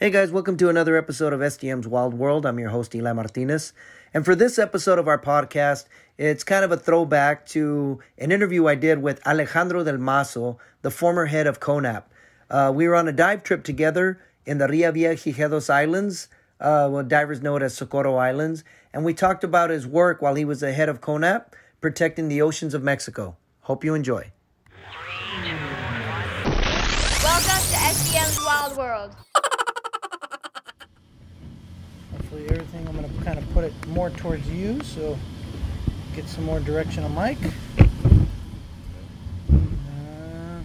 Hey guys, welcome to another episode of SDM's Wild World. I'm your host, Eli Martinez. And for this episode of our podcast, it's kind of a throwback to an interview I did with Alejandro del Mazo, the former head of CONANP. Uh, we were on a dive trip together in the Revillagigedos Islands, uh, what divers know it as Socorro Islands, and we talked about his work while he was the head of CONANP, protecting the oceans of Mexico. Hope you enjoy. Welcome to SDM's Wild World. Hopefully everything, I'm going to kind of put it more towards you, so get some more direction on Mike. Uh,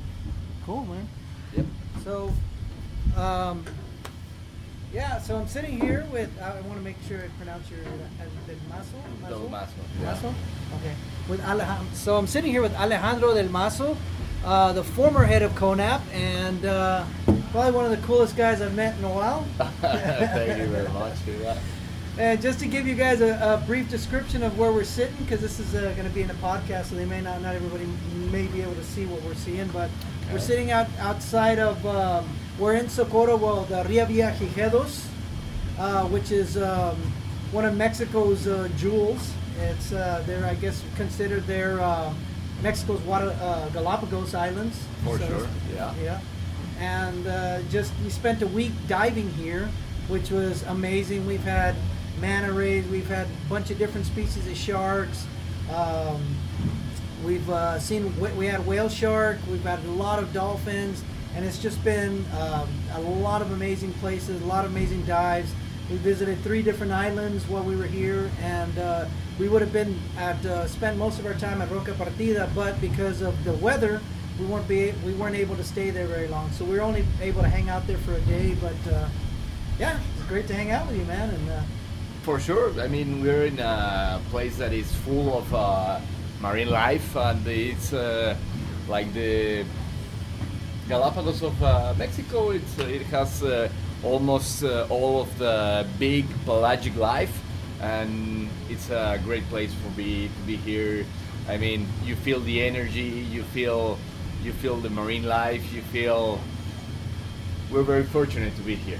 cool, man. Yep. So, um, yeah, so I'm sitting here with, I want to make sure I pronounce your, uh, Del Mazo? Del Mazo, yeah. Mazo? Okay. With Alejandro, so I'm sitting here with Alejandro Del Mazo, uh, the former head of CONANP, and uh, probably one of the coolest guys I've met in a while. Thank you very much for that. And just to give you guys a, a brief description of where we're sitting, because this is uh, going to be in a podcast, so they may not, not everybody may be able to see what we're seeing, but we're sitting out outside of, um, we're in Socorro, well, the Revillagigedos, uh, which is um, one of Mexico's uh, jewels. It's uh, they're, I guess, considered their uh, Mexico's water, uh, Galapagos Islands. For So- sure, yeah. Yeah. And uh, just we spent a week diving here, which was amazing. We've had manta rays, we've had a bunch of different species of sharks. Um, we've uh, seen we had whale shark, we've had a lot of dolphins, and it's just been um, a lot of amazing places, a lot of amazing dives. We visited three different islands while we were here, and uh, we would have been at uh, spent most of our time at Roca Partida, but because of the weather, we weren't be we weren't able to stay there very long. So we were only able to hang out there for a day, but uh, yeah, it's great to hang out with you, man. And uh, For sure. I mean, we're in a place that is full of uh, marine life, and it's uh, like the Galapagos of uh, Mexico. It's uh, it has almost all of the big pelagic life, and it's a great place for be to be here. I mean, you feel the energy, you feel you feel the marine life, you feel. We're very fortunate to be here.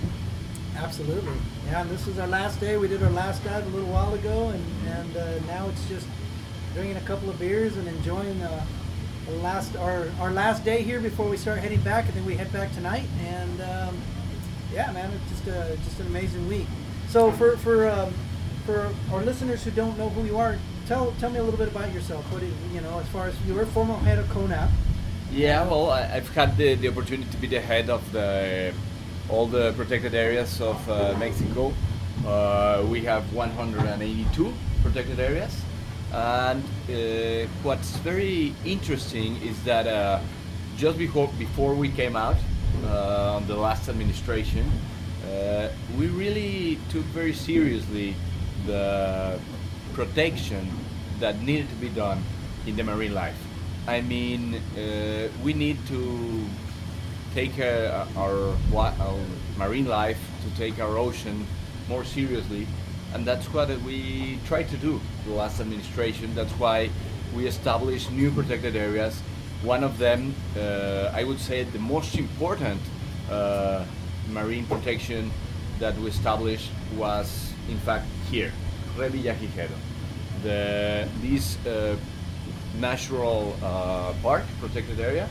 Absolutely. Yeah, and this is our last day. We did our last dive a little while ago, and, and uh, now it's just drinking a couple of beers and enjoying uh, the last our, our last day here before we start heading back, and then we head back tonight. And um, yeah, man, it's just a, just an amazing week. So for for um, for our listeners who don't know who you are, tell tell me a little bit about yourself. What do you, you know, as far as you were former head of CONANP. Yeah, well, I, I've had the, the opportunity to be the head of the all the protected areas of uh, Mexico. Uh, we have 182 protected areas, and uh, what's very interesting is that uh, just before before we came out uh, on the last administration, uh, we really took very seriously the protection that needed to be done in the marine life. I mean, uh, we need to take uh, our, our marine life, to take our ocean more seriously, and that's what we tried to do the last administration. That's why we established new protected areas. One of them, uh, I would say, the most important uh, marine protection that we established was, in fact, here, Revillagigedo. The this uh, natural uh, park, protected area,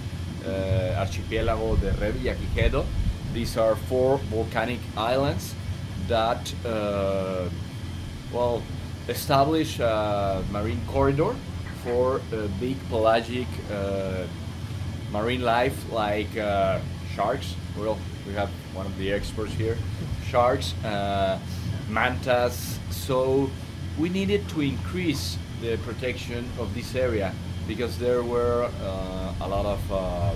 uh, archipelago de Revillagigedo. These are four volcanic islands that, uh, well, establish a marine corridor for big pelagic uh, marine life like uh, sharks. Well, we have one of the experts here. Sharks, uh, mantas. So we needed to increase the protection of this area because there were uh, a lot of uh,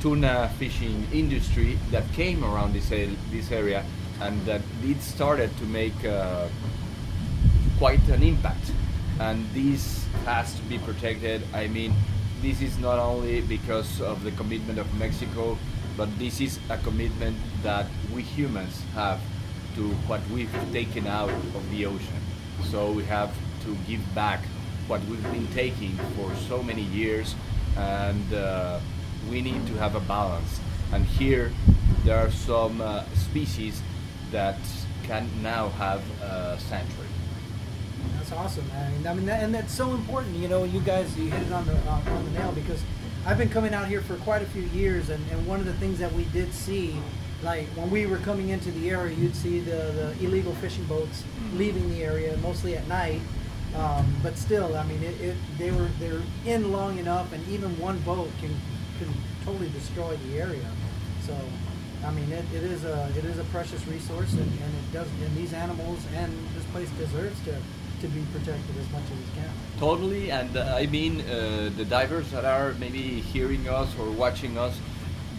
tuna fishing industry that came around this, this area and that it started to make uh, quite an impact. And this has to be protected. I mean this is not only because of the commitment of mexico but this is a commitment that we humans have to what we've taken out of the ocean. So we have to give back what we've been taking for so many years and uh, we need to have a balance and here there are some uh, species that can now have a sanctuary. That's awesome, man. I mean, that, and that's so important. You know, you guys, you hit it on the uh, on the nail because I've been coming out here for quite a few years, and, and one of the things that we did see, like when we were coming into the area, you'd see the, the illegal fishing boats leaving the area, mostly at night. Um, but still, I mean, it, it, they were they're in long enough, and even one boat can can totally destroy the area. So, I mean, it, it is a it is a precious resource, and, and it does and these animals and this place deserves to to be protected as much as it can. Totally, and uh, I mean uh, the divers that are maybe hearing us or watching us,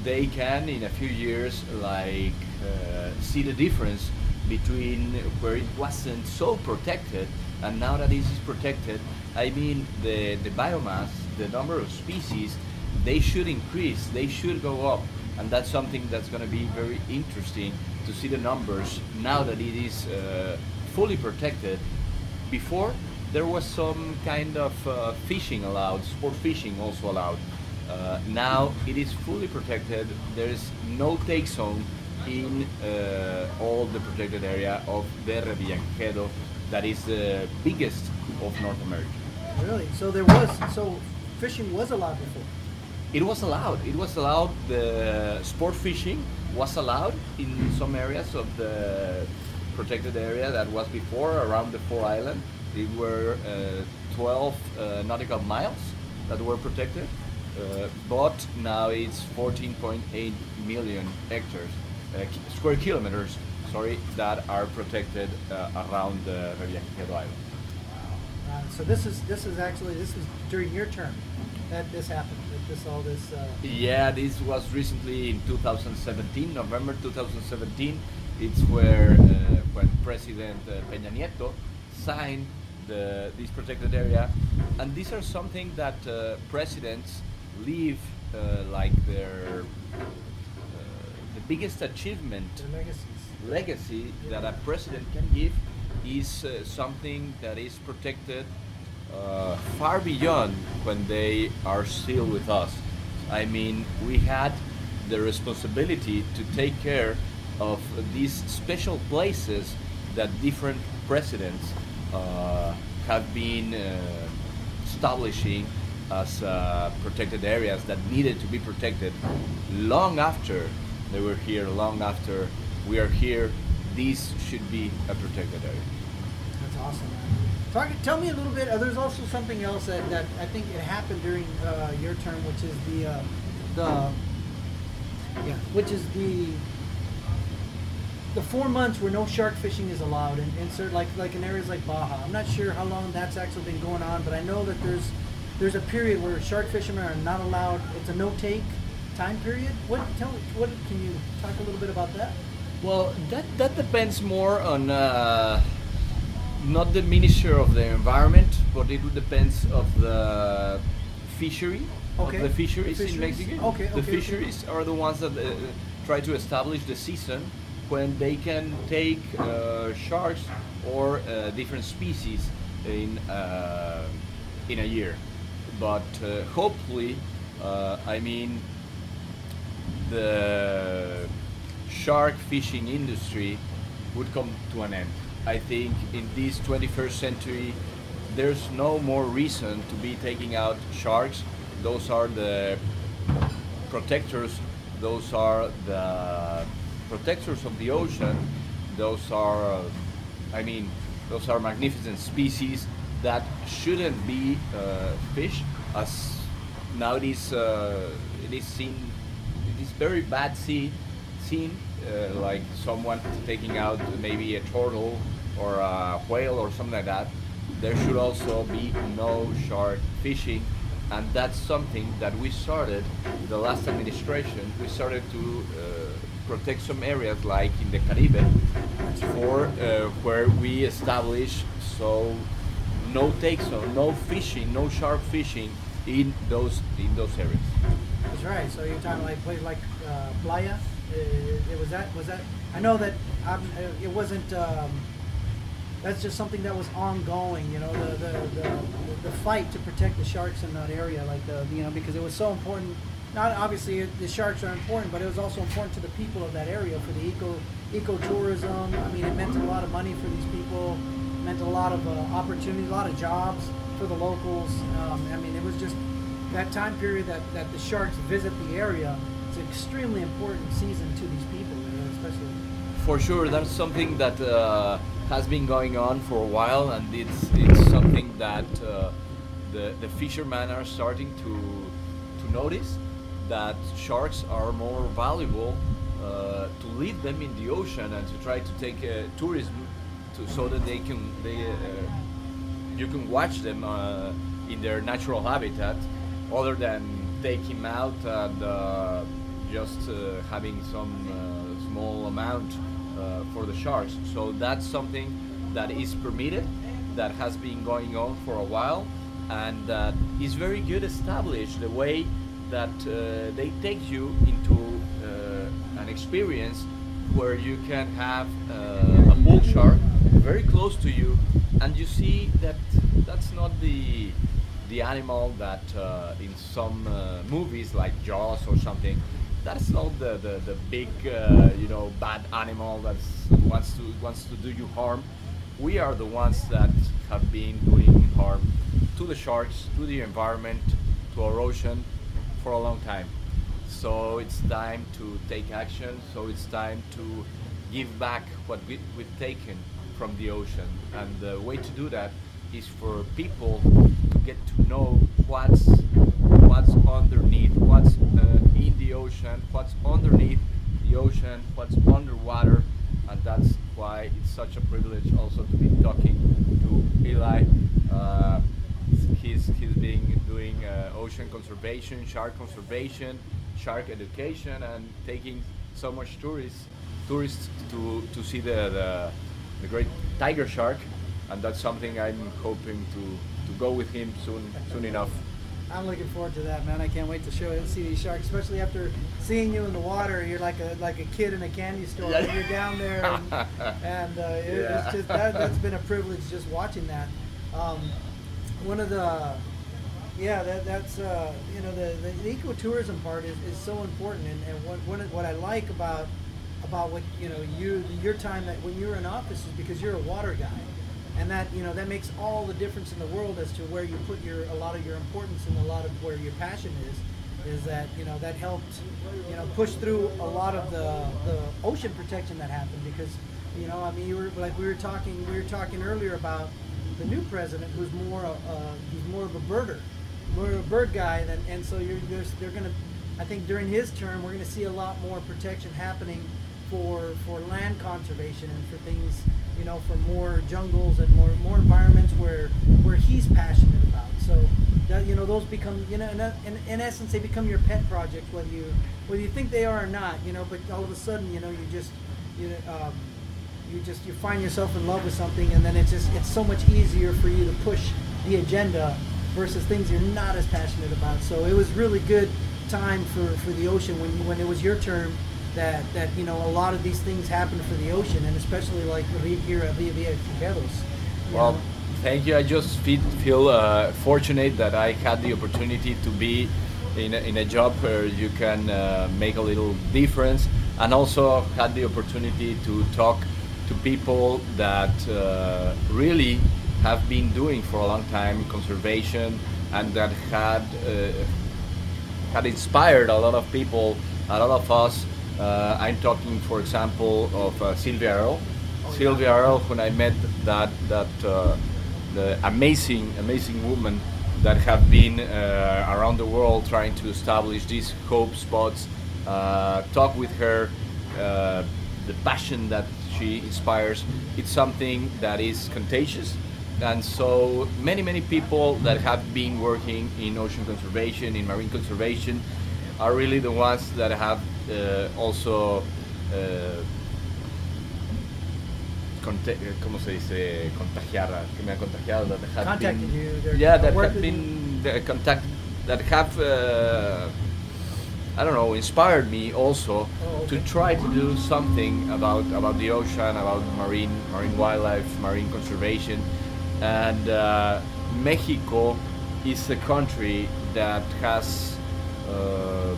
they can in a few years like uh, see the difference between where it wasn't so protected and now that this is protected. I mean the the biomass, the number of species, they should increase, they should go up, and that's something that's going to be very interesting to see the numbers now that it is uh, fully protected before there was some kind of uh, fishing allowed, sport fishing also allowed. Uh, now it is fully protected. There is no take zone in uh, all the protected area of the Revillagigedo, that is the biggest of North America. Really? So there was so fishing was allowed before. It was allowed. It was allowed. The sport fishing was allowed in some areas of the protected area that was before around the Four Island. It were uh, 12 uh, nautical miles that were protected, uh, but now it's 14.8 million hectares, uh, square kilometers, sorry, that are protected uh, around the Revillagigedo Island. Uh, so this is this is actually this is during your term that this happened. That this all this. Uh, Yeah, this was recently in 2017, November 2017. It's where uh, when President uh, Peña Nieto signed the, this protected area, and these are something that uh, presidents leave uh, like their the biggest achievement their legacies. Legacy that a president can give is uh, something that is protected uh, far beyond when they are still with us. I mean, we had the responsibility to take care of these special places that different presidents uh, have been uh, establishing as uh, protected areas that needed to be protected long after they were here, long after we are here. These should be a protected area. That's awesome. Talk, tell me a little bit. Uh, there's also something else that, that I think it happened during uh, your term, which is the uh, the yeah, which is the the four months where no shark fishing is allowed in, in certain like like in areas like Baja. I'm not sure how long that's actually been going on, but I know that there's there's a period where shark fishermen are not allowed. It's a no take time period. What tell what can you talk a little bit about that? Well, that that depends more on uh, not the Minister of the Environment, but it depends of the fishery. Okay. Of the fisheries, Fisheries? in Mexico. Okay, The okay, okay. fisheries are the ones that uh, try to establish the season when they can take uh, sharks or uh, different species in uh, in a year. But uh, hopefully, uh, I mean, the shark fishing industry would come to an end. I think in this 21st century, there's no more reason to be taking out sharks. Those are the protectors, those are the protectors of the ocean, those are, I mean, those are magnificent species that shouldn't be uh, fished as now it is, uh, it is seen, it is very bad see, uh, like someone taking out maybe a turtle or a whale or something like that. There should also be no shark fishing and that's something that we started the last administration we started to uh, protect some areas like in the Caribbean for uh, where we established so no take zone no fishing no shark fishing in those in those areas That's right. So you're talking like place like uh, Playa. Uh, it was that was that. I know that uh, it wasn't. Um, that's just something that was ongoing. You know, the the, the the fight to protect the sharks in that area, like the you know because it was so important not obviously the sharks are important, but it was also important to the people of that area for the eco ecotourism. I mean, it meant a lot of money for these people, it meant a lot of uh, opportunities, a lot of jobs for the locals. Um, I mean, it was just that time period that, that the sharks visit the area. Extremely important season to these people, especially. For sure, that's something that uh, has been going on for a while, and it's it's something that uh, the the fishermen are starting to to notice that sharks are more valuable uh, to leave them in the ocean and to try to take uh, tourism to, so that they can they uh, you can watch them uh, in their natural habitat other than take him out and uh, just uh, having some small amount for the sharks. So that's something that is permitted that has been going on for a while and that is very good established the way that uh, they take you into uh, an experience where you can have uh, a bull shark very close to you and you see that that's not the the animal that uh, in some uh, movies like Jaws or something that's not the, the, the big uh, you know bad animal that wants to wants to do you harm we are the ones that have been doing harm to the sharks to the environment to our ocean for a long time. So it's time to take action. So it's time to give back what we, we've taken from the ocean. And the way to do that is for people to get to know what's what's underneath, what's uh, in the ocean, what's underneath the ocean, what's underwater, and that's why it's such a privilege also to be talking to Eli. Uh, he's he's been doing uh, ocean conservation, shark conservation, shark education, and taking so much tourists tourists to to see the the, the great tiger shark, and that's something I'm hoping to to go with him soon soon enough. I'm looking forward to that, man. I can't wait to show see these sharks, especially after seeing you in the water. You're like a like a kid in a candy store. Yeah. You're down there, and, and uh, it, yeah. it's just that, has been a privilege just watching that. Um, one of the yeah that, that's uh, you know the, the, the ecotourism part is, is so important and, and what, what, what I like about about what you know you your time that when you're in office is because you're a water guy and that you know that makes all the difference in the world as to where you put your a lot of your importance and a lot of where your passion is is that you know that helped you know push through a lot of the the ocean protection that happened because you know I mean you were like we were talking we were talking earlier about the new president, who's more uh, he's more of a birder, more of a bird guy, and, and so you're they're going to, I think during his term, we're going to see a lot more protection happening for for land conservation and for things, you know, for more jungles and more more environments where where he's passionate about. So that you know those become you know in, in, essence they become your pet projects whether you whether you think they are or not. You know, but all of a sudden you know you just you. Um, you just you find yourself in love with something and then it's just it's so much easier for you to push the agenda versus things you're not as passionate about so it was really good time for, for the ocean when when it was your term that that you know a lot of these things happen for the ocean and especially like here at Via Via Figueros. Well, know? thank you. I just feel, feel uh, fortunate that I had the opportunity to be in a, in a job where you can uh, make a little difference and also had the opportunity to talk to people that uh, really have been doing for a long time conservation and that had uh, had inspired a lot of people, a lot of us. Uh, I'm talking, for example, of uh, Sylvia Earle. Oh, Sylvia yeah. Earle, when I met that that uh, the amazing, amazing woman that have been uh, around the world trying to establish these hope spots. talk with her, the passion that she inspires. It's something that is contagious. And so many, many people that have been working in ocean conservation, in marine conservation, are really the ones that have uh, also uh, ¿cómo se dice? Contagiar, que me han contagiado, that have Contacted been, you, yeah, that have been contact, that have uh, I don't know, inspired me also oh, okay. to try to do something about about the ocean, about marine marine wildlife, marine conservation, and uh, Mexico is a country that has uh,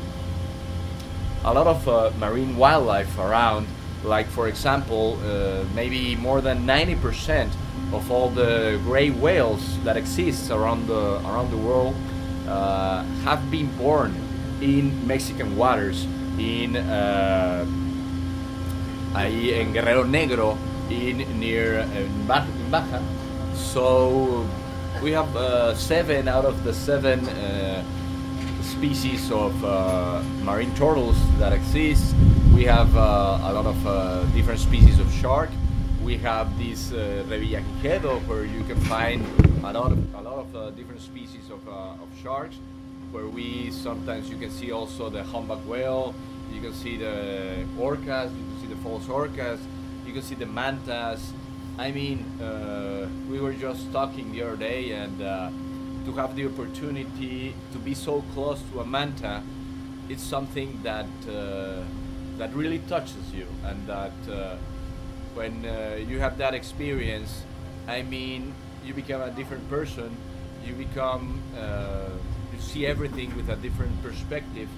a lot of uh, marine wildlife around. Like for example, uh, maybe more than 90% of all the gray whales that exist around the around the world uh, have been born in Mexican waters, in uh, ahí en Guerrero Negro, in near uh, in Baja. So we have uh, seven out of the seven species of uh, marine turtles that exist. We have uh, a lot of uh, different species of shark. We have this uh, Revillagigedo where you can find a lot of a lot of different species of, of sharks. Where we sometimes you can see also the humpback whale. You can see the orcas. You can see the false orcas. You can see the mantas. I mean, uh, we were just talking the other day, and uh, to have the opportunity to be so close to a manta, it's something that uh, that really touches you, and that uh, when uh, you have that experience, I mean, you become a different person. You become, uh, you see everything with a different perspective,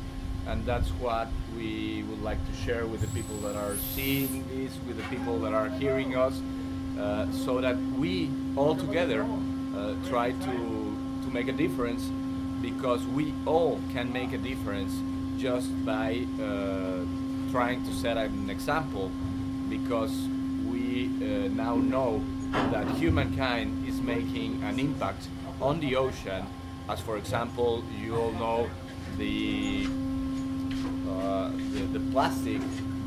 and that's what we would like to share with the people that are seeing this, with the people that are hearing us, uh, so that we all together uh, try to make a difference, because we all can make a difference just by uh, trying to set an example, because we uh, now know that humankind is making an impact on the ocean, as for example, you all know the uh, the, the plastic,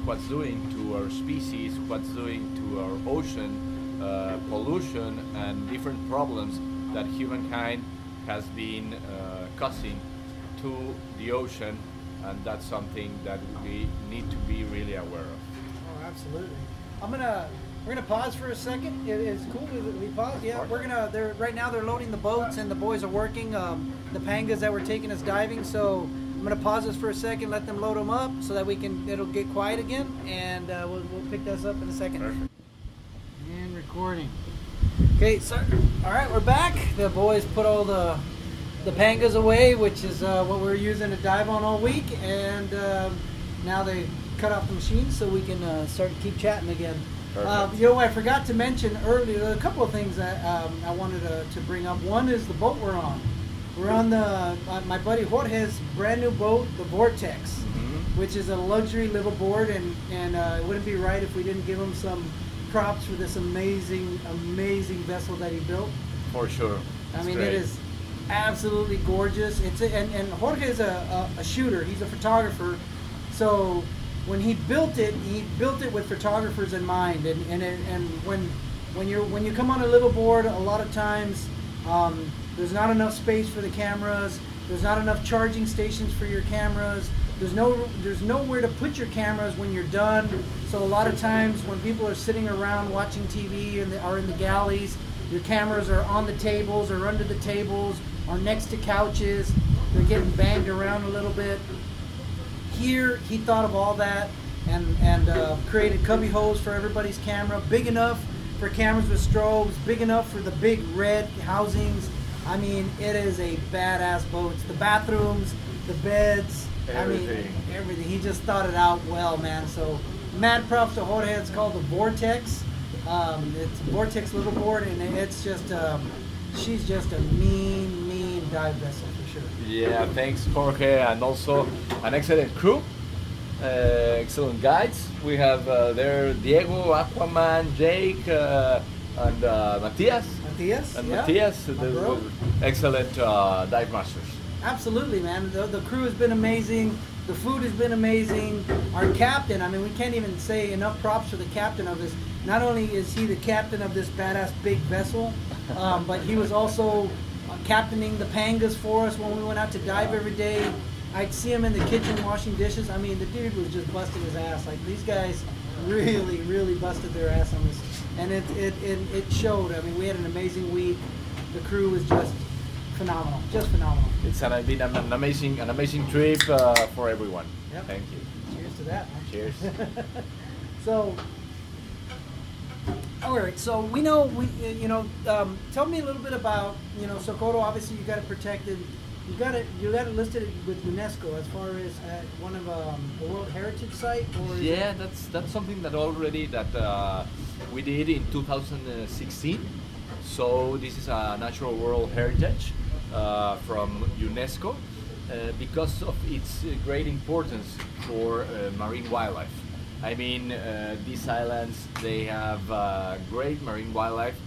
what's doing to our species, what's doing to our ocean, uh, pollution, and different problems that humankind has been uh, causing to the ocean, and that's something that we need to be really aware of. Oh, absolutely. I'm gonna we're gonna pause for a second. It, it's cool we, we pause. Yeah, we're gonna. They're right now. They're loading the boats and the boys are working. Um, the pangas that were taking us diving. So I'm gonna pause this for a second. Let them load them up so that we can. It'll get quiet again, and uh, we'll, we'll pick this up in a second. Perfect. And recording. Okay, so all right, we're back. The boys put all the the pangas away, which is uh, what we're using to dive on all week, and um now they cut off the machine so we can uh, start to keep chatting again. Uh, you know, I forgot to mention earlier a couple of things that um, I wanted to, to bring up. One is the boat we're on. We're on the uh, my buddy Jorge's brand new boat, the Vortex Mhm. which is a luxury liveaboard, and and uh, it wouldn't be right if we didn't give him some props for this amazing, amazing vessel that he built. For sure. I It's mean, great. it is absolutely gorgeous. It's a, and and Jorge is a, a, a shooter. He's a photographer, so when he built it, he built it with photographers in mind. And and it, and when when you're when you come on a liveaboard, a lot of times um, there's not enough space for the cameras. There's not enough charging stations for your cameras. There's no there's nowhere to put your cameras when you're done. So a lot of times when people are sitting around watching TV and are in the galleys, your cameras are on the tables or under the tables or next to couches. They're getting banged around a little bit. Here, he thought of all that and and uh, created cubby holes for everybody's camera, big enough for cameras with strobes, big enough for the big red housings. I mean, it is a badass boat. It's the bathrooms, the beds, I Everything. mean, everything. He just thought it out well, man. So, mad props to Jorge. It's called the Vortex. Um, it's Vortex liveaboard, and it's just um, she's just a mean, mean dive vessel for sure. Yeah, thanks Jorge, and also an excellent crew, uh, excellent guides. We have uh, there Diego, Aquaman, Jake, uh, and uh, Matias. Matthias, And yeah, Matias, the, excellent uh, dive masters. Absolutely, man. The, the crew has been amazing. The food has been amazing. Our captain, I mean, we can't even say enough props for the captain of this. Not only is he the captain of this badass big vessel, um, but he was also uh, captaining the pangas for us when we went out to dive every day. I'd see him in the kitchen washing dishes. I mean, the dude was just busting his ass. Like these guys really, really busted their ass on this, and it it, it, it showed. I mean, we had an amazing week. The crew was just phenomenal, just phenomenal. It's an, been an, an amazing, an amazing trip uh, for everyone. Yep. Thank you. Cheers to that. man. Cheers. So, all right. So we know we, you know, um, tell me a little bit about, you know, Socorro. Obviously, you got it protected. you got it. You got it listed with UNESCO as far as uh, one of um, a World Heritage site, or Yeah, that's that's something that already that uh, we did in 2016. So this is a natural world heritage from UNESCO uh, because of its uh, great importance for uh, marine wildlife. I mean, uh, these islands they have uh, great marine wildlife,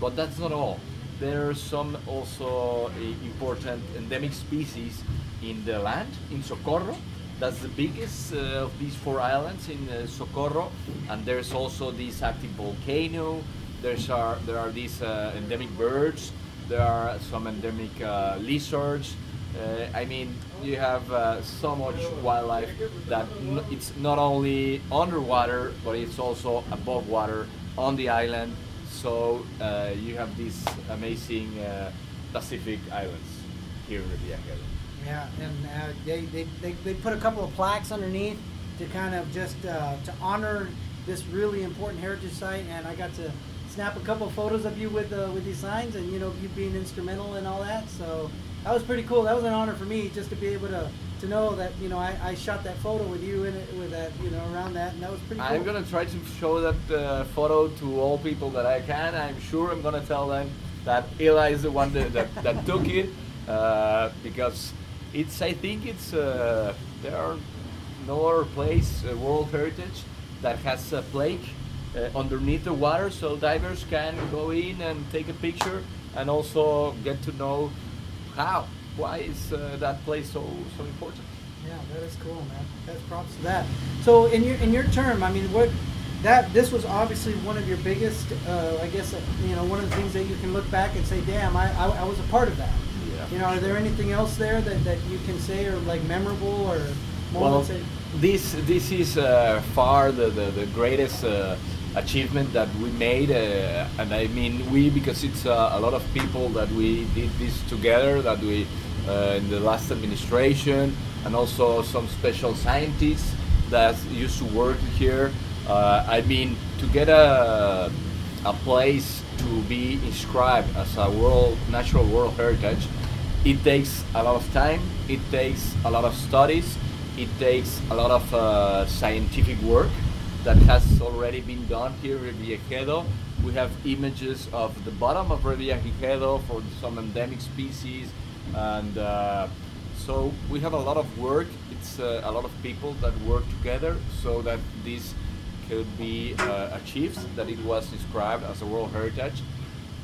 but that's not all. There are some also uh, important endemic species in the land in Socorro. That's the biggest uh, of these four islands in uh, Socorro, and there's also this active volcano. There's are there are these uh, endemic birds. There are some endemic uh, lizards. Uh, I mean, you have uh, so much wildlife that it's not only underwater, but it's also above water on the island. So you have these amazing Pacific islands here in Revillagigedo. Yeah, and uh, they, they, they, they put a couple of plaques underneath to kind of just uh, to honor this really important heritage site. And I got to snap a couple photos of you with uh, with these signs, and you know you being instrumental and all that. So that was pretty cool. That was an honor for me just to be able to to know that you know I, I shot that photo with you in it with that you know around that, and that was pretty cool. I'm gonna try to show that uh, photo to all people that I can. I'm sure I'm gonna tell them that Eli is the one that, that, that took it uh, because it's. I think it's. Uh, there are no other place, uh, World Heritage, that has a plaque underneath the water, so divers can go in and take a picture and also get to know how, why is uh, that place so so important. Yeah, that is cool, man. That's props to that. So in your in your term, I mean, what that this was obviously one of your biggest, uh, I guess, uh, you know, one of the things that you can look back and say, "Damn, I, I, I was a part of that." Yeah. You know, are there anything else there that, that you can say or like memorable or Well, moments? that- this this is uh, far the, the, the greatest uh, achievement that we made, uh, and I mean we because it's uh, a lot of people that we did this together. That we uh, in the last administration, and also some special scientists that used to work here. Uh, I mean to get a a place to be inscribed as a world natural world heritage it takes a lot of time it takes a lot of studies it takes a lot of uh, scientific work that has already been done here in Revillagigedo. We have images of the bottom of Revillagigedo for some endemic species, and uh, so we have a lot of work. It's uh, a lot of people that work together so that this could be uh, achieved, that it was described as a World Heritage.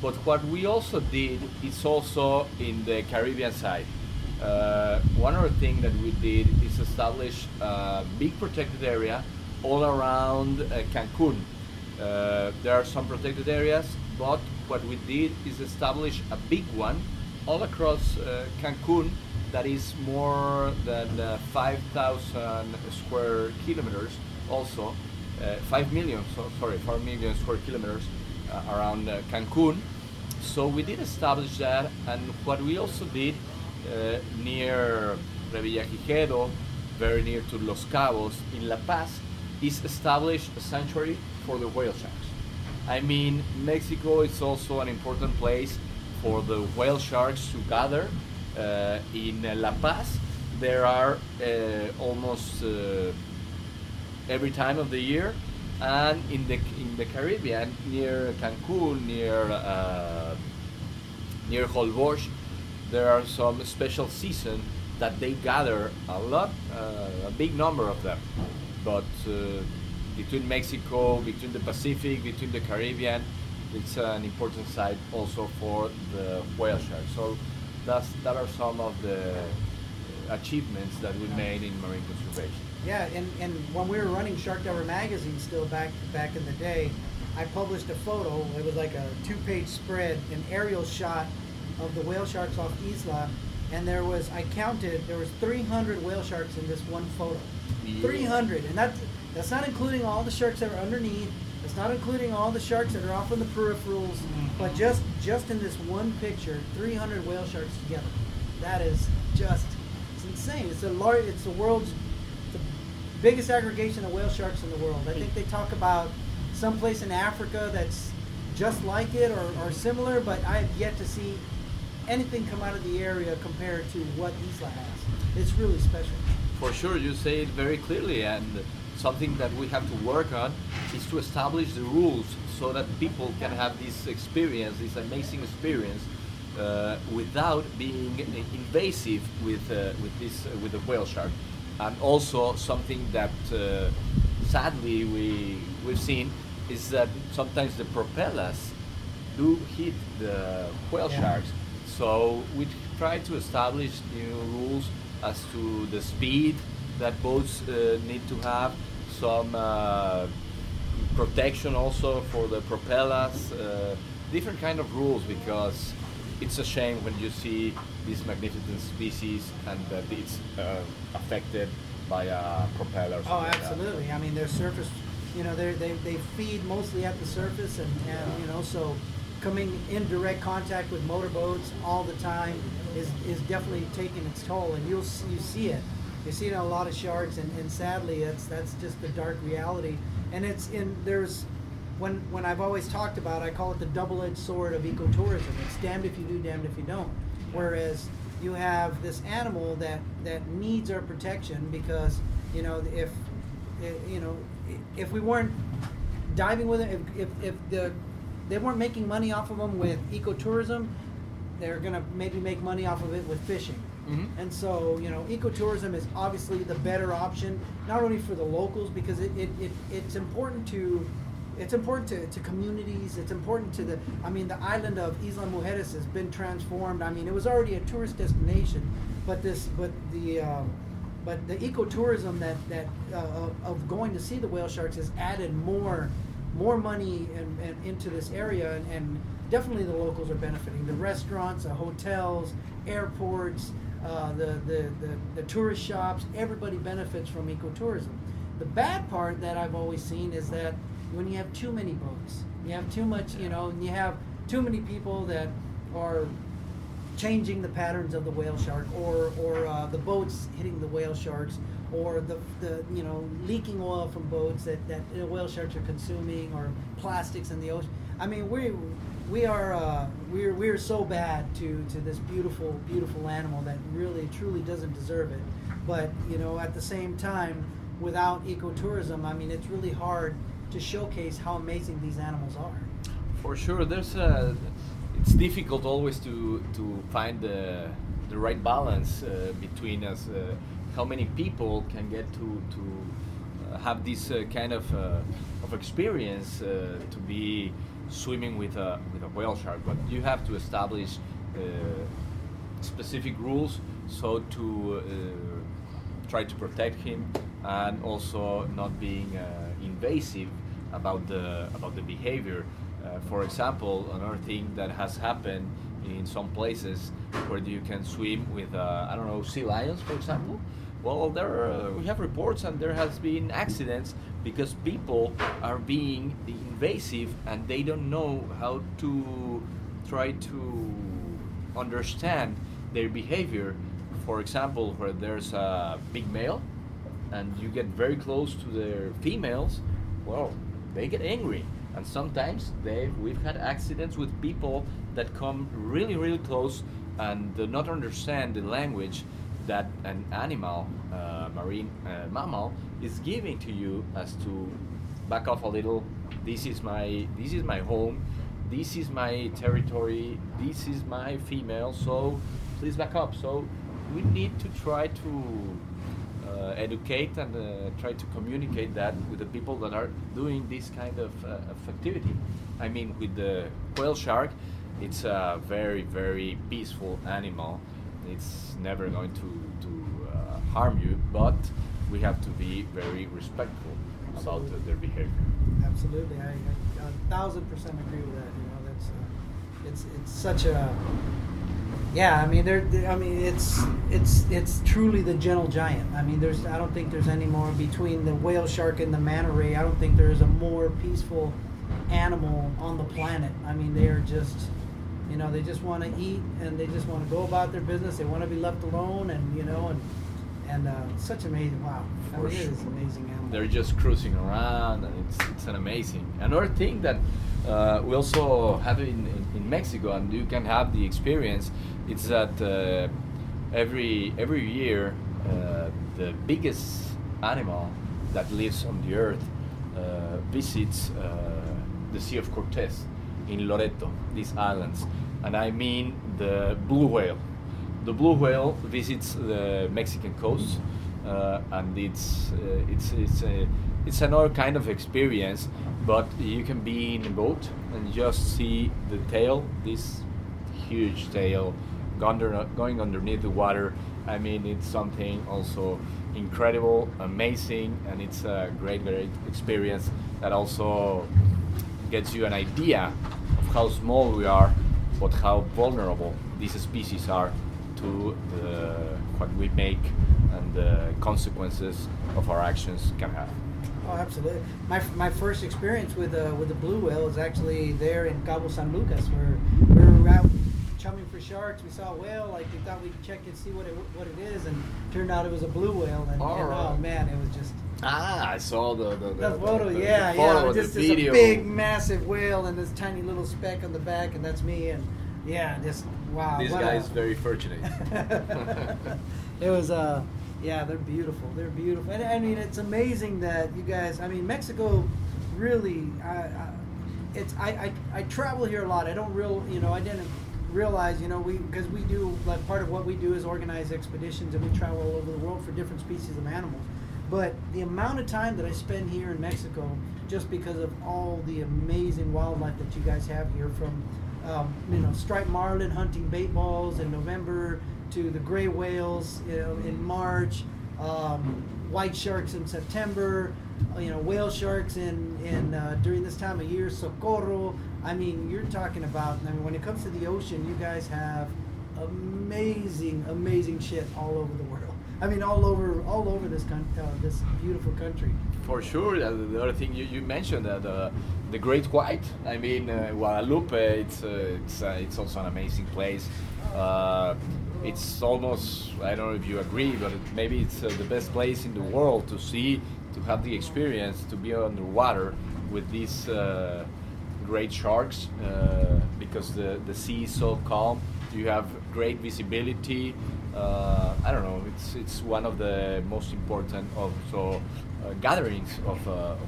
But what we also did is also in the Caribbean side. Uh, one other thing that we did is establish a big protected area all around uh, Cancun. Uh, there are some protected areas, but what we did is establish a big one all across uh, Cancun that is more than uh, 5,000 square kilometers also. Uh, 5 million, so, sorry, 5 million square kilometers around Cancun. So we did establish that, and what we also did uh, near Revillagigedo, very near to Los Cabos in La Paz, is establish a sanctuary for the whale sharks. I mean, Mexico is also an important place for the whale sharks to gather. Uh, in La Paz, there are uh, almost uh, every time of the year, and in the in the Caribbean, near Cancun, near uh, near Holbox, there are some special season that they gather a lot, uh, a big number of them. But uh, between Mexico, between the Pacific, between the Caribbean, it's an important site also for the whale shark. So that's that are some of the achievements that we made in marine conservation. Yeah, and, and when we were running Shark Diver magazine still back back in the day, I published a photo. It was like a two-page spread, an aerial shot of the whale sharks off Isla, and there was I counted there was 300 whale sharks in this one photo. Yeah. 300, and that's that's not including all the sharks that are underneath. That's not including all the sharks that are off in the peripherals, but mm-hmm. just just in this one picture, 300 whale sharks together. That is just it's insane. It's the large, it's the world's the biggest aggregation of whale sharks in the world. I think they talk about someplace in Africa that's just like it or, or similar, but I have yet to see anything come out of the area compared to what Isla has. It's really special. For sure, you say it very clearly, and something that we have to work on is to establish the rules so that people can have this experience, this amazing experience, uh, without being invasive with uh, with this uh, with the whale shark. And also something that uh, sadly we we've seen is that sometimes the propellers do hit the whale Yeah. sharks. So we try to establish new rules as to the speed that boats uh, need to have, some uh, protection also for the propellers, uh, different kind of rules because it's a shame when you see this magnificent species and that it's uh, affected by a propeller. Oh, something like that. absolutely. I mean, their surface, you know, they they they feed mostly at the surface, and and you know, so coming in direct contact with motorboats all the time is is definitely taking its toll, and you'll you see it. You see it in a lot of sharks, and, and sadly, it's that's just the dark reality. And it's in there's when when I've always talked about, I call it the double-edged sword of ecotourism. It's damned if you do, damned if you don't. Whereas you have this animal that that needs our protection because you know if eh, you know if we weren't diving with it, if, if, if the they weren't making money off of them with ecotourism, they're gonna maybe make money off of it with fishing. Mhm. And so, you know, ecotourism is obviously the better option, not only for the locals, because it, it, it it's important to it's important to, to communities, it's important to the I mean the island of Isla Mujeres has been transformed. I mean it was already a tourist destination, but this but the um, but the ecotourism that that uh, of going to see the whale sharks has added more more money and, and into this area and, and definitely the locals are benefiting. The restaurants the hotels airports uh, the, the, the, the tourist shops everybody benefits from ecotourism. The bad part that i've always seen is that when you have too many boats you have too much you know and you have too many people that are changing the patterns of the whale shark or or uh, the boats hitting the whale sharks or the, the you know leaking oil from boats that, that whale sharks are consuming or plastics in the ocean i mean we we are uh, we're we're so bad to to this beautiful beautiful animal that really truly doesn't deserve it but you know at the same time without ecotourism i mean it's really hard to showcase how amazing these animals are For sure, there's a. It's difficult always to to find the the right balance uh, between us. Uh, how many people can get to to uh, have this uh, kind of uh, of experience to be swimming with a with a whale shark? But you have to establish specific rules so to try to protect him and also not being invasive about the about the behavior. Uh, for example, another thing that has happened in some places where you can swim with uh, I don't know sea lions, for example. Well, there uh, we have reports and there has been accidents because people are being invasive and they don't know how to try to understand their behavior. For example, where there's a big male and you get very close to their females, well, they get angry. And sometimes they we've had accidents with people that come really, really close and do not understand the language that an animal, uh, marine uh, mammal, is giving to you as to back off a little. This is my this is my home. This is my territory. This is my female. So please back up. So we need to try to uh, educate and uh, try to communicate that with the people that are doing this kind of, uh, of activity. I mean, with the whale shark, it's a very, very peaceful animal. It's never going to, to uh, harm you, but we have to be very respectful about uh, their behavior. Absolutely, I, I a thousand percent agree with that. You know, that's uh, it's it's such a yeah. I mean, there. I mean, it's it's it's truly the gentle giant. I mean, there's I don't think there's any more between the whale shark and the manta ray. I don't think there is a more peaceful animal on the planet. I mean, they are just you know they just want to eat and they just want to go about their business. They want to be left alone and you know and and uh, such amazing. Wow, I For mean, it is sure. amazing animal. They're just cruising around, and it's, it's an amazing. Another thing that uh, we also have in, in, in Mexico, and you can have the experience. It's that uh, every every year uh, the biggest animal that lives on the earth uh, visits uh, the Sea of Cortez in Loreto, these islands, and I mean the blue whale. The blue whale visits the Mexican coast, uh, and it's uh, it's it's a it's another kind of experience. But you can be in a boat and just see the tail, this huge tail, going underneath the water. I mean, it's something also incredible, amazing, and it's a great, great experience that also gets you an idea how small we are, but how vulnerable these species are to the, what we make and the consequences of our actions can have. Oh, absolutely. My, my first experience with uh, with the blue whale was actually there in Cabo San Lucas, where we were out chumming for sharks. We saw a whale, like we thought we'd check and see what it what it is, and turned out it was a blue whale. And, and oh man, it was just Ah, I saw the the, the, the photo. the, the yeah, photo, yeah. Just this video. a big, massive whale and this tiny little speck on the back, and that's me. And yeah, just wow. This guys a- very fortunate. it was uh yeah they're beautiful they're beautiful and i mean it's amazing that you guys i mean mexico really I, I, it's I, I i travel here a lot i don't real you know i didn't realize you know we because we do like part of what we do is organize expeditions and we travel all over the world for different species of animals but the amount of time that i spend here in mexico just because of all the amazing wildlife that you guys have here from um, you know striped marlin hunting bait balls in november to the gray whales you know, in march um, white sharks in september uh, you know whale sharks in in uh, during this time of year socorro. I mean you're talking about i mean when it comes to the ocean you guys have amazing amazing shit all over the world i mean all over all over this con- uh, this beautiful country For sure, uh, the other thing you, you mentioned that uh, the Great White. I mean, uh, Guadalupe. It's uh, it's uh, it's also an amazing place. It's almost I don't know if you agree, but it, maybe it's the best place in the world to see, to have the experience to be underwater with these great sharks because the the sea is so calm. You have great visibility. Uh, I don't know. It's it's one of the most important also uh, gatherings of, uh, of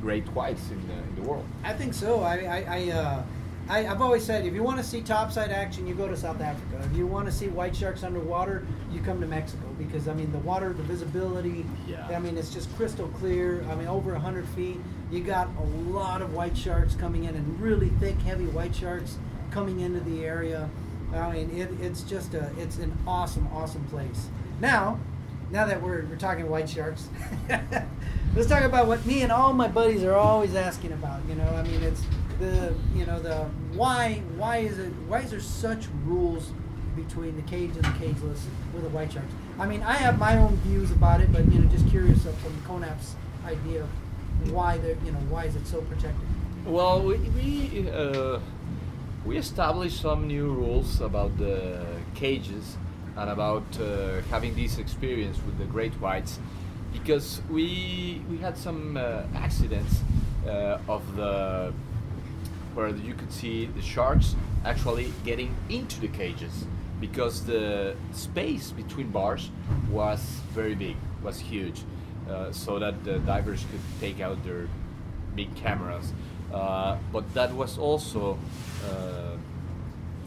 great whites in the, in the world. I think so. I, I, I, uh, I, I've always said if you want to see topside action, you go to South Africa. If you want to see white sharks underwater, you come to Mexico because I mean the water, the visibility. Yeah. I mean it's just crystal clear. I mean over hundred feet, you got a lot of white sharks coming in and really thick, heavy white sharks coming into the area. I mean it, it's just a it's an awesome, awesome place. Now, now that we're, we're talking white sharks, let's talk about what me and all my buddies are always asking about. You know, I mean, it's the you know the why why is it why is there such rules between the cage and the cageless with the white sharks? I mean, I have my own views about it, but you know, just curious of from CONANP's idea of why they you know why is it so protected? Well, we we, uh, we established some new rules about the cages and about uh, having this experience with the great whites because we we had some uh, accidents uh, of the where you could see the sharks actually getting into the cages because the space between bars was very big, was huge, uh, so that the divers could take out their big cameras. Uh, but that was also uh,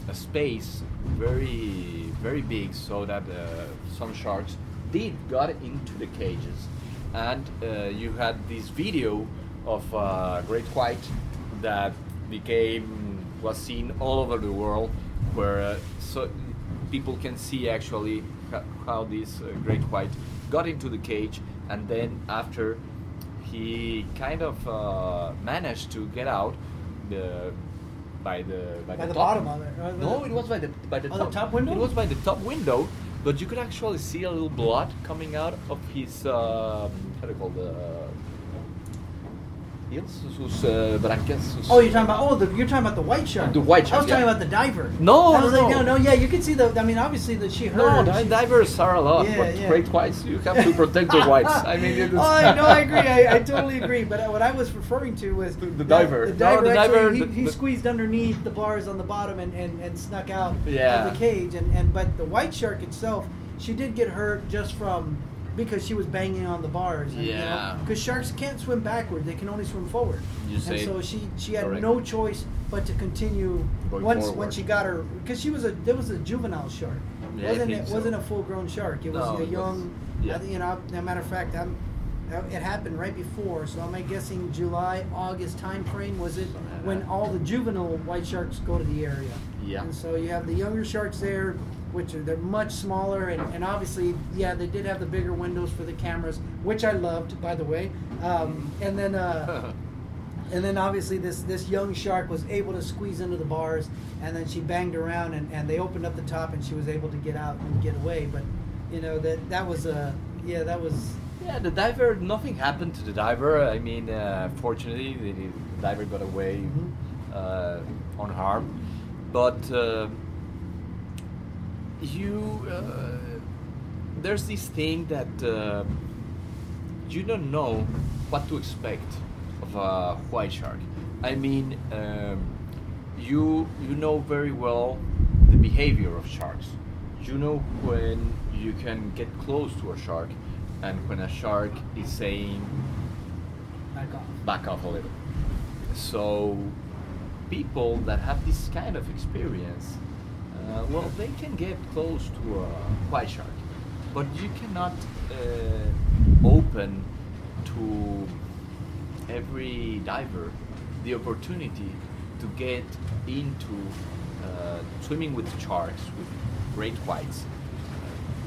a space very very big, so that uh, some sharks did got into the cages, and uh, you had this video of uh, great white that became was seen all over the world, where so people can see actually how this great white got into the cage, and then after he kind of uh, managed to get out the by the by, By the top. bottom of it, No, it- was by the by the Oh, the top. top window? It was by the top window, but you could actually see a little blood coming out of his um, how do you call the sus uh, branquias. Sus, Oh, you're talking about oh, the, you're talking about the white shark. The white shark. I was talking about the diver. No, I was no, like, no. no, no, yeah. You can see the. I mean, obviously that she No, heard. she- divers are a lot, Yeah, but yeah. great whites, you have to protect the whites. I mean, it is oh, I- no, I agree. I, I totally agree. But uh, what I was referring to was The- the diver. The No, diver, the actually, diver, he, the- he squeezed underneath the bars on the bottom and, and, and snuck out Yeah. of the cage. And, and but the white shark itself, she did get hurt just from because she was banging on the bars. Yeah. Because sharks can't swim backward; they can only swim forward. You and so she she had correct. no choice but to continue Going once forward. once she got her because she was a there was a juvenile shark. Yeah, wasn't think it so. wasn't a full grown shark. It was No, a it was- young. yeah. I you know, as a matter of fact, I'm, it happened right before. So am I guessing July, August time frame? Was it Something when all the juvenile white sharks go to the area? Yeah. And so you have the younger sharks there, which are they're much smaller, and, and obviously, yeah, they did have the bigger windows for the cameras, which I loved, by the way. Um, and then. Uh, and then obviously this this young shark was able to squeeze into the bars and then she banged around and, and they opened up the top and she was able to get out and get away but you know that that was a yeah that was Yeah, the diver, nothing happened to the diver. I mean, uh, fortunately, the, the diver got away Mhm. uh, unharmed. But uh, you, uh, there's this thing that uh, you don't know what to expect of a white shark. I mean, um, you you know very well the behavior of sharks. You know when you can get close to a shark, and when a shark is saying back off back off a little. So, people that have this kind of experience, uh, well, they can get close to a white shark, but you cannot uh, open to every diver the opportunity to get into uh, swimming with sharks, with great whites,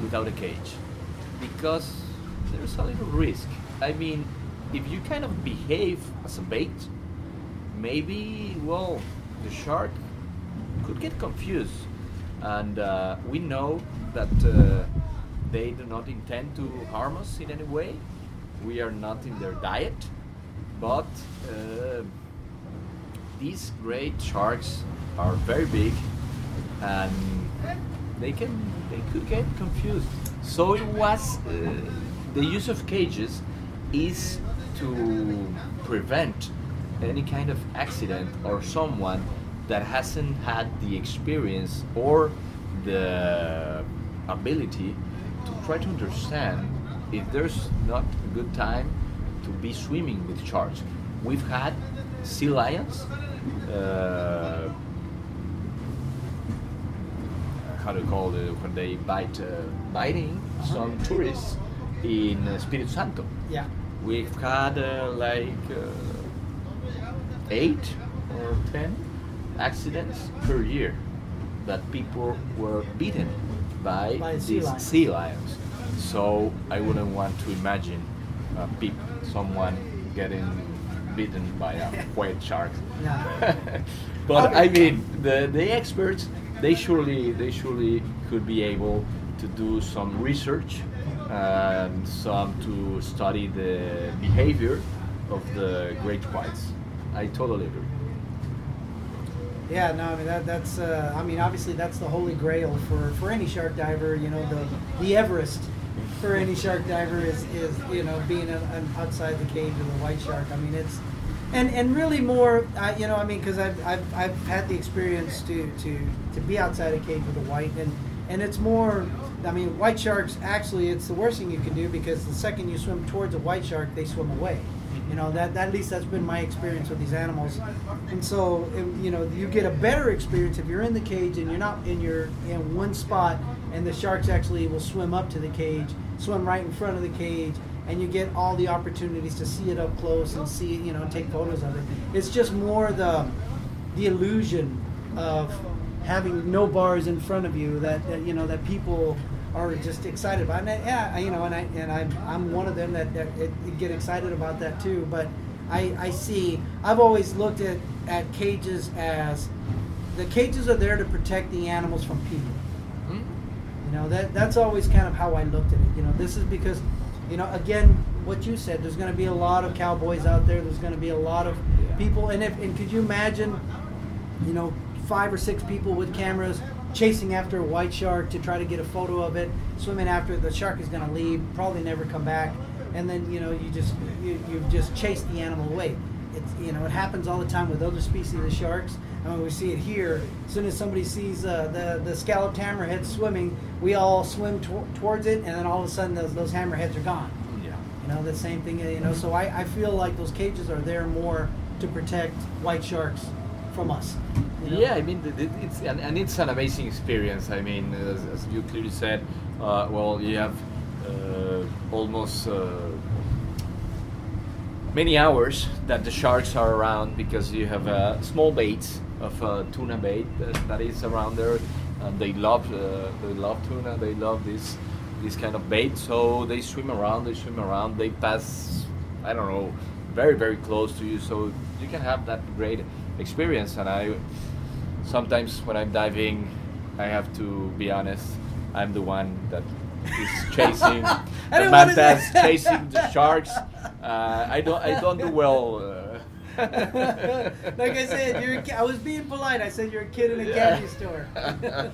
without a cage because there's a little risk. I mean, if you kind of behave as a bait, maybe, well, the shark could get confused. And uh, we know that uh, they do not intend to harm us in any way. We are not in their diet, but uh, these great sharks are very big and they can they could get confused so it was uh, the use of cages is to prevent any kind of accident or someone that hasn't had the experience or the ability to try to understand if there's not a good time to be swimming with sharks. We've had sea lions uh, how to call it when they bite, uh, biting some tourists in uh, Espíritu Santo. yeah. We've had uh, like uh, eight or ten accidents per year that people were beaten by, By sea these lions. sea lions. So I wouldn't want to imagine uh, peop someone getting beaten by a white shark. But I mean, the, the experts, they surely they surely could be able to do some research, and some to study the behavior of the great whites. I totally agree. Yeah, no, I mean that, that's. Uh, I mean, obviously that's the holy grail for, for any shark diver. You know, the the Everest for any shark diver is, is you know being an, outside the cage with a white shark. I mean, it's and and really more. Uh, you know, I mean, because I've, I've I've had the experience to to to be outside a cage with a white and and it's more. I mean, white sharks actually it's the worst thing you can do because the second you swim towards a white shark, they swim away. You know that, that at least that's been my experience with these animals, and so you know you get a better experience if you're in the cage and you're not in your in one spot, and the sharks actually will swim up to the cage, swim right in front of the cage, and you get all the opportunities to see it up close and see you know take photos of it. It's just more the the illusion of having no bars in front of you that, that you know that people are just excited about. And I, yeah, I- you know, and I and I'm I'm one of them that, that it, get excited about that too. But I I see I've always looked at at cages as the cages are there to protect the animals from people. Hmm? You know that that's always kind of how I looked at it. You know, this is because, you know, again, what you said. There's going to be a lot of cowboys out there. There's going to be a lot of people. And if and could you imagine, you know, five or six people with cameras chasing after a white shark to try to get a photo of it, swimming after it. the shark is going to leave, probably never come back, and then you know you just you, you've just chased the animal away. It's you know it happens all the time with other species of sharks. I mean, we see it here. As soon as somebody sees uh, the the scalloped hammerhead swimming, we all swim tor- towards it, and then all of a sudden those, those hammerheads are gone. Yeah. You know, the same thing, you know, so I, I feel like those cages are there more to protect white sharks from us. you know? Yeah, I mean, it's and, and it's an amazing experience. I mean, as, as you clearly said, uh, well, you have uh, almost uh, many hours that the sharks are around because you have a small baits of uh, tuna bait that, that is around there, and they love uh, they love tuna. They love this this kind of bait, so they swim around. They swim around. They pass, I don't know, very very close to you, so you can have that great experience. And I sometimes when I'm diving, I have to be honest. I'm the one that is chasing the mantas, chasing the sharks. Uh, I don't. I don't do well. Uh, like I said, you're I was being polite. I said you're a kid in a Yeah. candy store.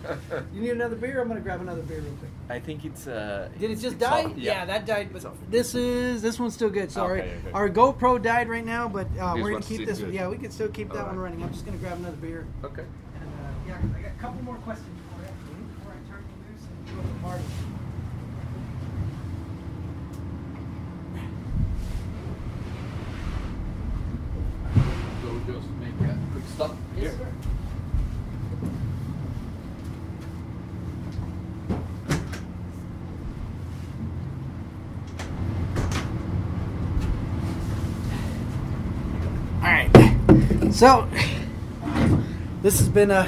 you need another beer? I'm gonna grab another beer real quick. I think it's. Uh, Did it just die? off. Yeah. that died. But this is this one's still good. Sorry, Okay, okay. our GoPro died right now, but uh, we're gonna keep this. one. good. Yeah, we can still keep that All one running. I'm just gonna grab another beer. Okay. And uh, yeah, I got a couple more questions for you before I turn you loose and go to the party. So just make a quick stop here. Yes, sir. All right. So this has been a.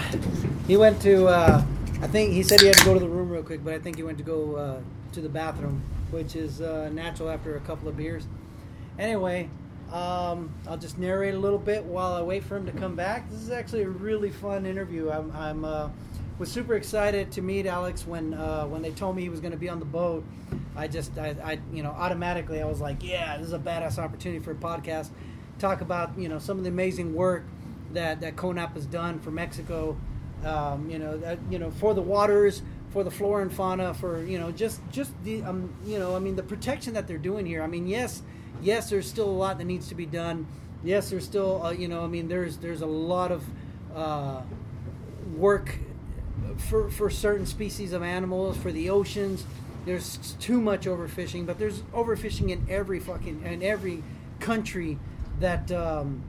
He went to. Uh, I think he said he had to go to the room real quick, but I think he went to go uh, to the bathroom, which is uh, natural after a couple of beers. Anyway, um, I'll just narrate a little bit while I wait for him to come back. This is actually a really fun interview. I'm, I'm uh, was super excited to meet Alex when uh, when they told me he was going to be on the boat. I just I, I you know automatically I was like, yeah, this is a badass opportunity for a podcast. Talk about you know some of the amazing work that that CONANP has done for Mexico. Um, you know that you know for the waters, for the flora and fauna, for you know just just the um, you know I mean the protection that they're doing here. I mean yes yes there's still a lot that needs to be done. Yes there's still uh, you know I mean there's there's a lot of uh, work for for certain species of animals for the oceans. There's too much overfishing, but there's overfishing in every fucking in every country that um,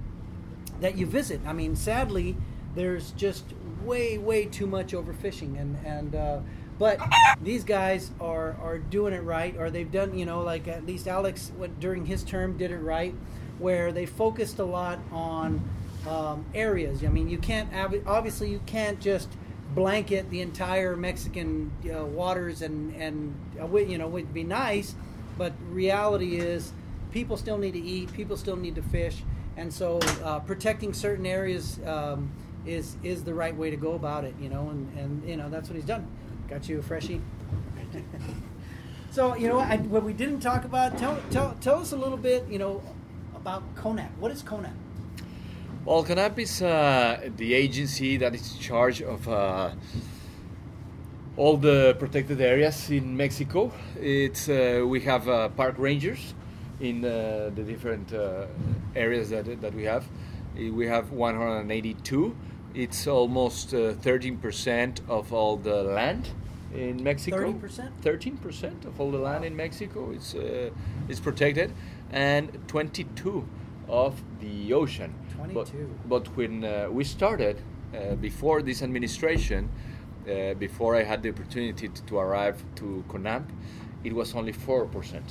that you visit. I mean, sadly, there's just way way too much overfishing, and and uh, but these guys are are doing it right, or they've done you know like at least Alex went, during his term did it right, where they focused a lot on um, areas. I mean, you can't obviously you can't just blanket the entire Mexican uh, waters and and uh, you know would be nice, but reality is people still need to eat, people still need to fish, and so uh, protecting certain areas um, is is the right way to go about it. You know, and and you know that's what he's done. Got you a freshie. so you know what, I, what we didn't talk about. Tell tell tell us a little bit. You know about CONANP. What is CONANP? Well, CONANP is uh, the agency that is in charge of uh, all the protected areas in Mexico. It's uh, we have uh, park rangers in uh, the different uh, areas that that we have. Uh, We have 182. It's almost uh, 13% of all the land in Mexico. 30%? 13% of all the land in Mexico is uh, is protected, and 22 of the ocean. But, 22. but when uh, we started, uh, before this administration, uh, before I had the opportunity to, to arrive to CONANP, it was only 4%.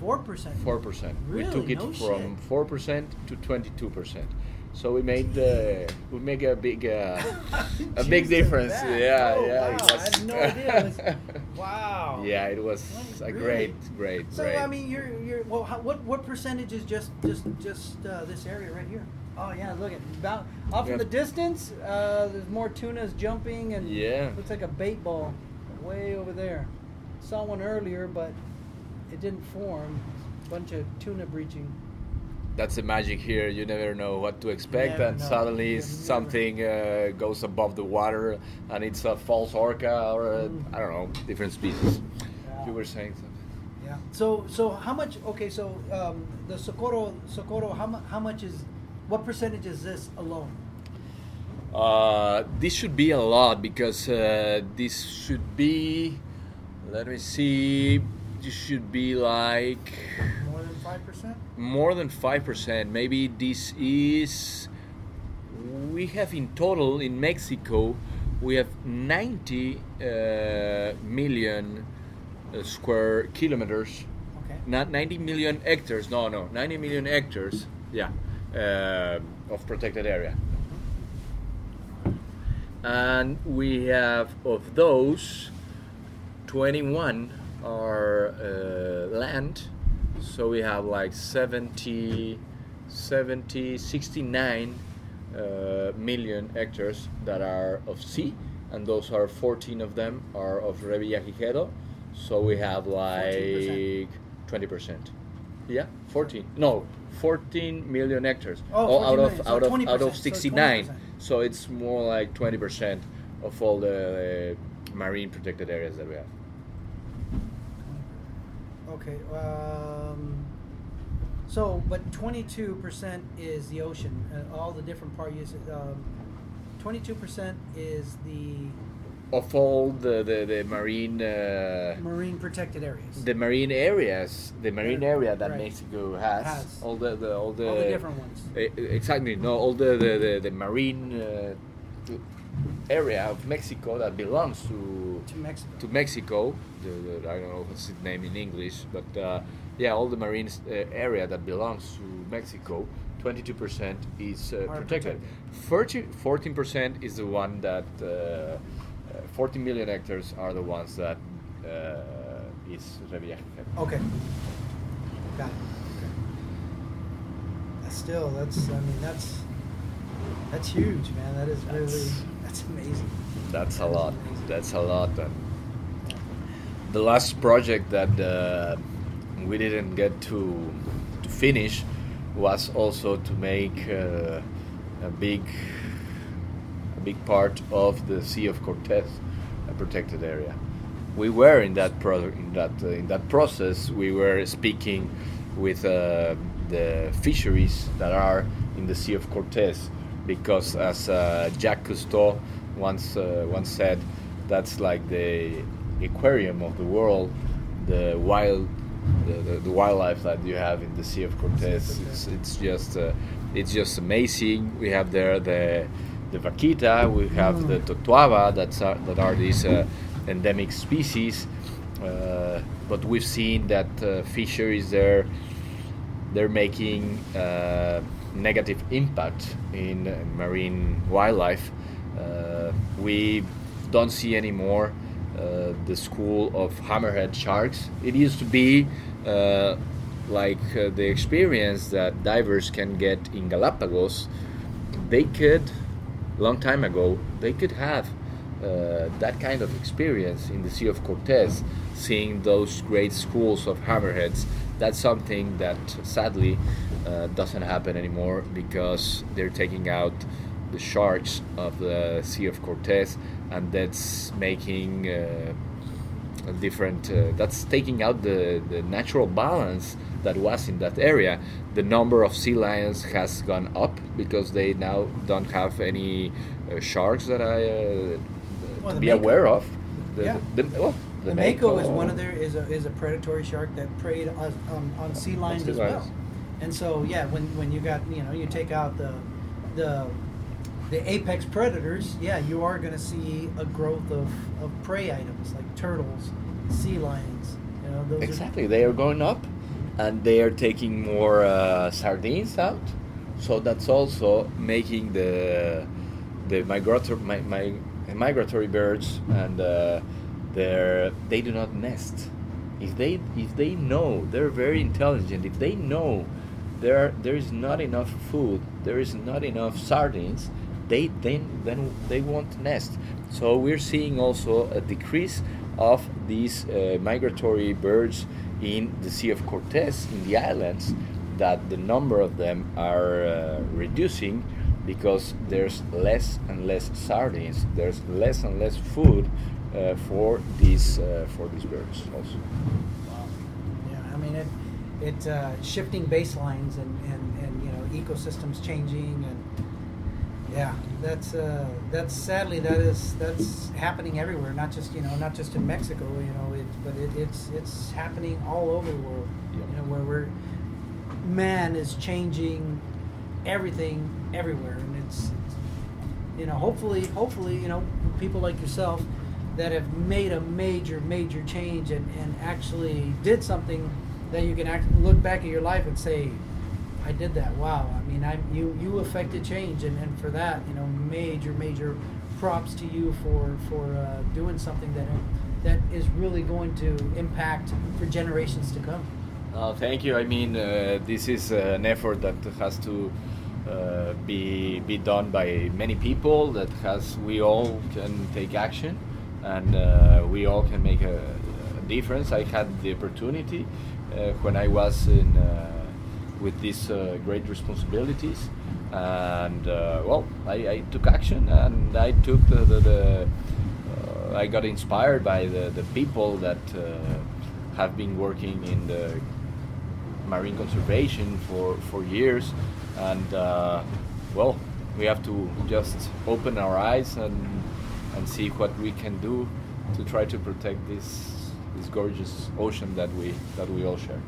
Four percent. 4%. Really? We took it No from shit. 4% to 22%. So we made uh, we make a big uh, a big difference. that. Yeah, Oh, yeah. wow. it I was- had no idea. It was- wow. yeah, it was Really? a great, great, So great. I mean, you're you're well. How, what what percentage is just just just uh, this area right here? Oh yeah, look at about off in the distance. Uh, there's more tunas jumping and Yeah. looks like a bait ball way over there. Saw one earlier, but it didn't form. a bunch of tuna breaching. That's the magic here. You never know what to expect, Never and know. suddenly never- something uh, goes above the water, and it's a false orca or a, Mm. I don't know, different species. Yeah. You were saying something. Yeah. So so how much? Okay, so um, the Socorro Socorro how mu- how much is what percentage is this alone? Uh, this should be a lot because uh, this should be. Let me see. This should be like More than five percent. more than five percent. Maybe this is. We have in total in Mexico, we have 90 uh, million uh, square kilometers. Okay. Not 90 million hectares. No, no, 90 million hectares. Yeah, uh, of protected area. And we have of those, 21 are uh, land. So we have like 70, 70, 69 uh, million hectares that are of sea, and those are 14 of them are of Revillagigedo. So we have like 14%. 20%. Yeah, 14. No, 14 million hectares. Oh, Oh, out million. of So out of out of 69. 20%. So it's more like 20% of all the uh, marine protected areas that we have. Okay. Um, so, but twenty-two percent is the ocean. Uh, all the different parts. Um, twenty-two percent is the Of all the the, the marine uh, marine protected areas. the marine areas, the marine area that right. Mexico has, Has. all the, the all the all the different ones. E- Exactly. No, all the the, the, the marine uh, area of Mexico that belongs to To Mexico. to Mexico. The, the, I don't know what's its name in English, but uh, yeah, all the marine uh, area that belongs to Mexico. 22% is uh, Are protected. 14 percent is the one that uh, uh, 40 million hectares are the ones that uh, is Revillagigedo. Okay. Got it. Okay. That's still, that's. I mean, that's that's huge, man. That is really That's- amazing. That's a That lot. amazing. That's a lot. And the last project that uh, we didn't get to to finish was also to make uh, a big a big part of the Sea of Cortez, a protected area. We were in that pro- in that uh, in that process. We were speaking with uh, the fisheries that are in the Sea of Cortez, because as uh, Jacques Cousteau once uh, once said, that's like the aquarium of the world, the wild the, the, the wildlife that you have in the Sea of Cortez. It's, it's just uh, it's just amazing. We have there the the vaquita, we have the totuaba that's are, that are these uh, endemic species. Uh, but we've seen that uh, fisheries there they're making uh, negative impact in uh, marine wildlife. Uh, we don't see anymore uh, the school of hammerhead sharks. It used to be like the experience that divers can get in Galapagos. They could, long time ago, they could have uh, that kind of experience in the Sea of Cortez, seeing those great schools of hammerheads. That's something that sadly uh, doesn't happen anymore because they're taking out the sharks of the Sea of Cortez, and that's making uh, a different. Uh, that's taking out the, the natural balance that was in that area. The number of sea lions has gone up because they now don't have any uh, sharks that I uh, Well, to be mako. aware of. The, Yeah. the, well, The mako is one of their is a, is a predatory shark that preyed on, on, on sea lions as well. And so yeah, when, when you got you know you take out the the the apex predators, yeah, you are going to see a growth of, of prey items like turtles, sea lions. You know Exactly, they are going up, and they are taking more uh, sardines out. So that's also making the the migratory my, my, migratory birds and uh, they're, they do not nest. If they if they know they're very intelligent. If they know there there is not enough food, there is not enough sardines, they then then they won't nest. So we're seeing also a decrease of these uh, migratory birds in the Sea of Cortez, in the islands, that the number of them are uh, reducing because there's less and less sardines, there's less and less food uh, for these uh, for these birds also. Wow. Yeah, I mean it. It's uh, shifting baselines and, and, and you know ecosystems changing and yeah, that's uh, that's sadly that is that's happening everywhere. Not just you know not just in Mexico, you know, it, but it, it's it's happening all over the world. Yeah. You know where we're man is changing everything everywhere, and it's, it's you know hopefully hopefully you know people like yourself that have made a major major change and, and actually did something that you can act, look back at your life and say I did that. Wow. I mean, I you you affected change, and, and for that, you know, major major props to you for for uh, doing something that that is really going to impact for generations to come. Uh, thank you. I mean, uh, this is an effort that has to uh, be be done by many people. That has we all can take action, and uh, we all can make a, a difference. I had the opportunity uh, when I was in uh, with these uh, great responsibilities. And uh, well, I, I, took action and I took the, the, the uh, I got inspired by the, the people that have been working in the marine conservation for, for years. And well, we have to just open our eyes and, and see what we can do to try to protect this this gorgeous ocean that we that we all share.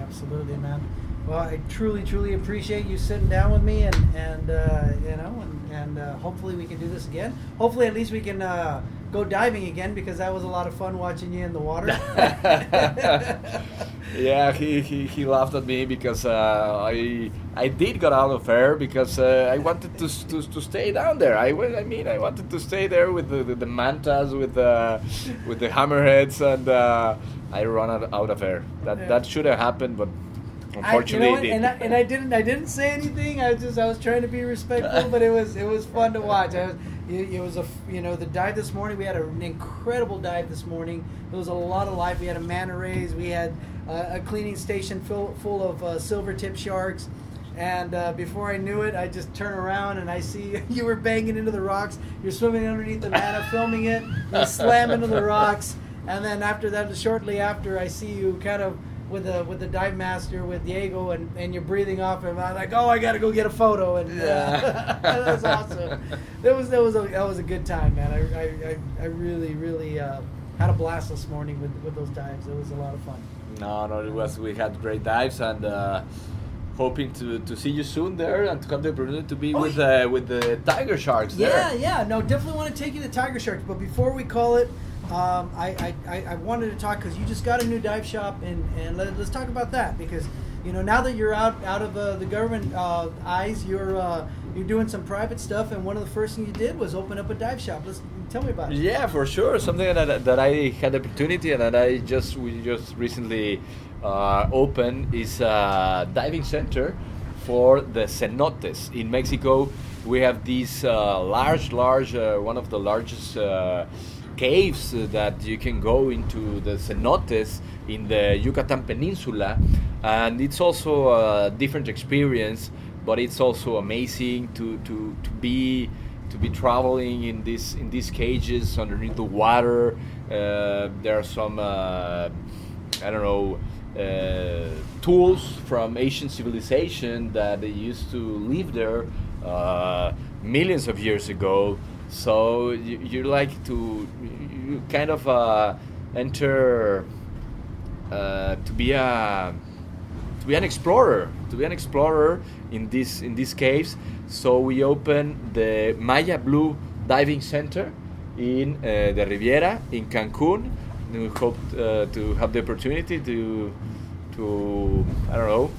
Absolutely, man. Well, I truly, truly appreciate you sitting down with me, and and uh, you know, and, and uh, hopefully we can do this again. Hopefully, at least we can uh, go diving again because that was a lot of fun watching you in the water. yeah, he, he, he laughed at me because uh, I I did get out of air because uh, I wanted to, to, to stay down there. I, I mean I wanted to stay there with the, the, the mantas with the with the hammerheads and uh, I run out, out of air. That yeah. that should have happened, but unfortunately, I, you know and, I, and I didn't. I didn't say anything. I was just. I was trying to be respectful, but it was. It was fun to watch. I was. It, it was a. You know, the dive this morning. We had an incredible dive this morning. There was a lot of life. We had a manta rays. We had uh, a cleaning station full full of uh, silver tip sharks. And uh, before I knew it, I just turn around and I see you were banging into the rocks. You're swimming underneath the manta, filming it. You slam into the rocks and then after that, shortly after, I see you kind of with the with the dive master with Diego, and, and you're breathing off him. I'm like, oh, I got to go get a photo, and yeah. uh, that was awesome. That was that was a that was a good time, man. I I, I really really uh, had a blast this morning with with those dives. It was a lot of fun. No, no, it was. We had great dives and. Uh, hoping to, to see you soon there and to come to opportunity to be oh, with uh, with the tiger sharks yeah there. yeah no definitely want to take you to tiger sharks but before we call it um, I, I, I wanted to talk because you just got a new dive shop and, and let, us talk about that because you know now that you're out out of uh, the government uh, eyes you're uh, you're doing some private stuff and one of the first things you did was open up a dive shop. Let's tell me about it. Yeah for sure. Something that, that I had the opportunity and that I just we just recently uh, opened is a diving center for the cenotes. In Mexico we have these uh, large large uh, one of the largest caves that you can go into the cenotes in the Yucatan Peninsula, and it's also a different experience. But it's also amazing to, to, to be to be traveling in this in these cages underneath the water. Uh, there are some uh, I don't know uh, tools from ancient civilization that they used to live there uh, millions of years ago so you, you like to you kind of uh, enter uh, to be a to be an explorer to be an explorer in this in these caves. So we open the Maya Blue Diving Center in uh, the Riviera in Cancun. And We hope uh, to have the opportunity to to I don't know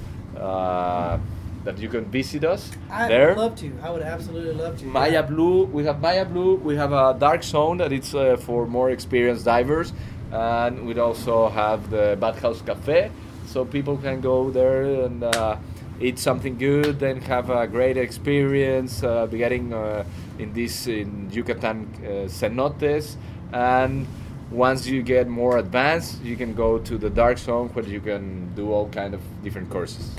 uh, that you can visit us I there. I would love to. I would absolutely love to. Maya yeah. Blue. We have Maya Blue. We have a dark zone that it's uh, for more experienced divers, and we also have the Bathhouse Cafe, so people can go there and uh, eat something good and have a great experience uh, getting uh, in this in Yucatan uh, cenotes and once you get more advanced, you can go to the dark zone where you can do all kind of different courses.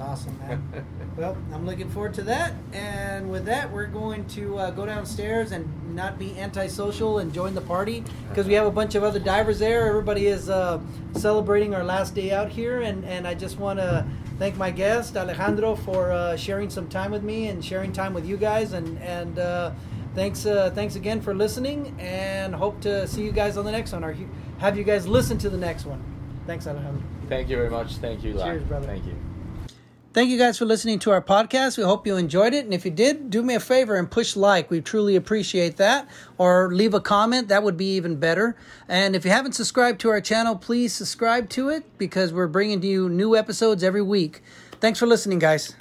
Awesome, man. well, I'm looking forward to that. And with that, we're going to uh, go downstairs and not be antisocial and join the party because we have a bunch of other divers there. Everybody is uh, celebrating our last day out here, and, and I just want to thank my guest Alejandro for uh, sharing some time with me and sharing time with you guys. And and uh, thanks uh, thanks again for listening, and hope to see you guys on the next one or have you guys listen to the next one. Thanks, Alejandro. Thank you very much. Thank you, Cheers, brother. Thank you. Thank you guys for listening to our podcast. We hope you enjoyed it. And if you did, do me a favor and push like. We truly appreciate that. Or leave a comment. That would be even better. And if you haven't subscribed to our channel, please subscribe to it because we're bringing to you new episodes every week. Thanks for listening, guys.